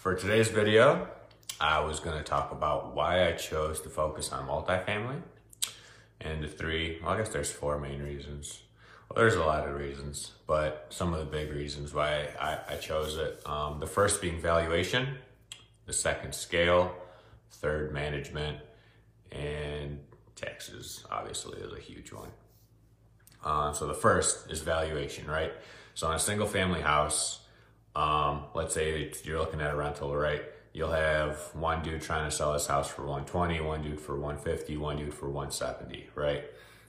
For today's video, I was to talk about why I chose to focus on multifamily and the three, well, I guess there's four main reasons. Well, there's a lot of reasons, but some of the big reasons why I, I chose it. Um, the first being valuation, the second scale, third management, and taxes obviously is a huge one. Uh, so the first is valuation, right? So on a single family house, um, let's say you're looking at a rental, right? You'll have one dude trying to sell his house for 120, one dude for 150, one dude for 170, right?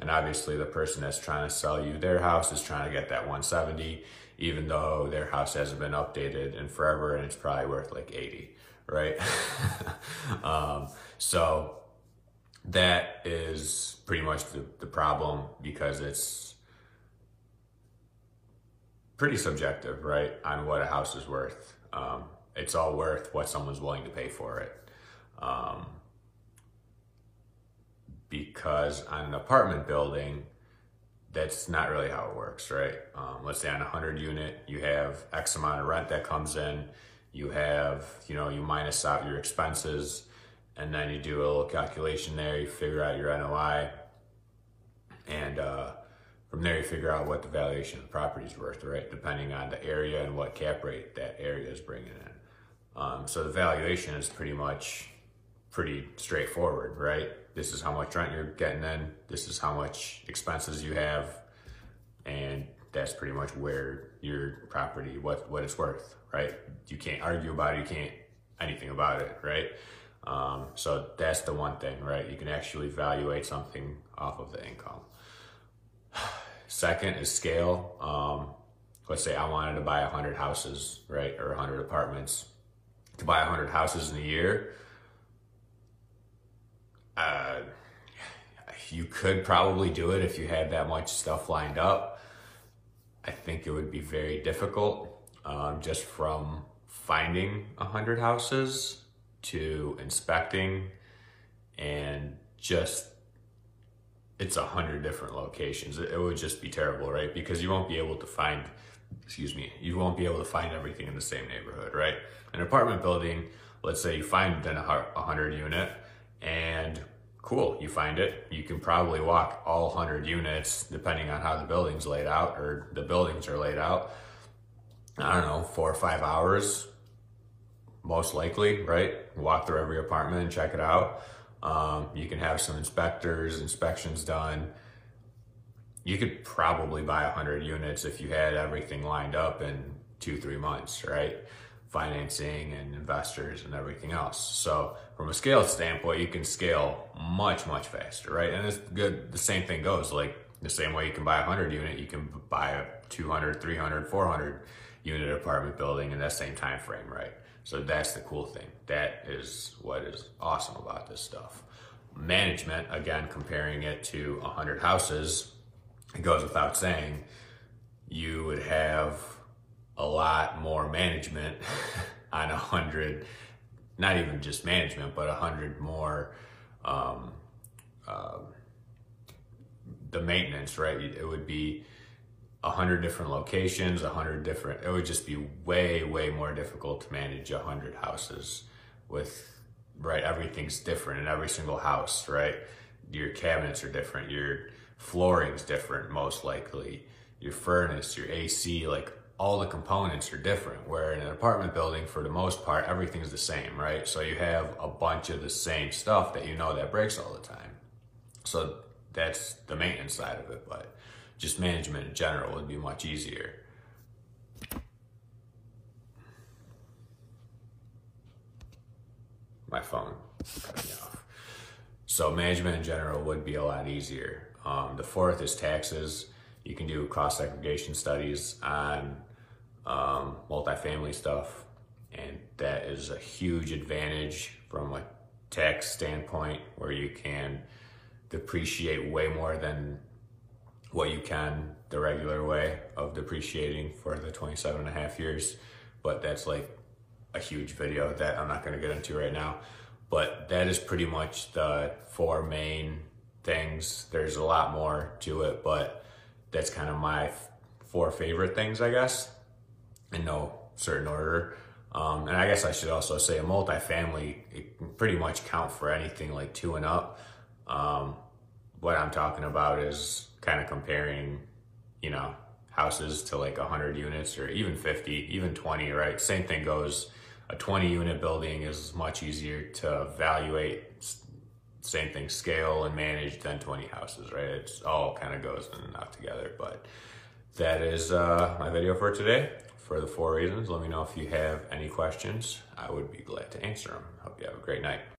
And obviously the person that's trying to sell you their house is trying to get that 170, even though their house hasn't been updated in forever and it's probably worth like 80, right? um, so that is pretty much the, the problem because it's pretty subjective, right, on what a house is worth. Um, it's all worth what someone's willing to pay for it. Um, because on an apartment building, that's not really how it works, right? Um, let's say on a 100 unit, you have X amount of rent that comes in, you have, you know, you minus out your expenses, and then you do a little calculation there, you figure out your NOI, and uh, from there, you figure out what the valuation of the property is worth, right? Depending on the area and what cap rate that area is bringing in. Um, so the valuation is pretty much pretty straightforward, right? This is how much rent you're getting in. This is how much expenses you have, and that's pretty much where your property what what it's worth, right? You can't argue about it. You can't anything about it, right? Um, so that's the one thing, right? You can actually evaluate something off of the income. Second is scale. Um, let's say I wanted to buy 100 houses, right, or 100 apartments. To buy 100 houses in a year, uh, you could probably do it if you had that much stuff lined up. I think it would be very difficult um, just from finding 100 houses to inspecting and just it's a hundred different locations. It, would just be terrible, right? Because you won't be able to find, excuse me, you won't be able to find everything in the same neighborhood, right? An apartment building, let's say you find in a hundred unit and cool, you find it. You can probably walk all 100 units depending on how the building's laid out or the buildings are laid out. I don't know, four or five hours, most likely, right? Walk through every apartment and check it out. Um, you can have some inspectors, inspections done. You could probably buy 100 units if you had everything lined up in two, three months, right? Financing and investors and everything else. So from a scale standpoint, you can scale much, much faster, right? And it's good. The same thing goes like the same way you can buy a 100 unit, you can buy a 200, 300, 400 unit apartment building in that same time frame, right? So that's the cool thing. That is what is awesome about this stuff. Management, again, comparing it to 100 houses, it goes without saying, you would have a lot more management on 100, not even just management, but 100 more, um, uh, the maintenance, right? It would be a hundred different locations, a hundred different, it would just be way, way more difficult to manage a hundred houses with, right? Everything's different in every single house, right? Your cabinets are different. Your flooring's different, most likely. Your furnace, your AC, like all the components are different. Where in an apartment building, for the most part, everything's the same, right? So you have a bunch of the same stuff that you know that breaks all the time. So that's the maintenance side of it, but just management in general would be much easier. My phone. So management in general would be a lot easier. Um, the fourth is taxes. You can do cost segregation studies on um, multifamily stuff And that is a huge advantage from a tax standpoint where you can depreciate way more than what you can the regular way of depreciating for the 27 and a half years. But that's like a huge video that I'm not going to get into right now. But that is pretty much the four main things. There's a lot more to it, but that's kind of my four favorite things, I guess, in no certain order. Um, and I guess I should also say a multifamily it can pretty much count for anything like two and up. Um, what I'm talking about is kind of comparing, you know, houses to like 100 units or even 50, even 20, right? Same thing goes. A 20 unit building is much easier to evaluate. Same thing, scale and manage than 20 houses, right? It's all kind of goes in and out together. But that is uh, my video for today for the four reasons. Let me know if you have any questions. I would be glad to answer them. Hope you have a great night.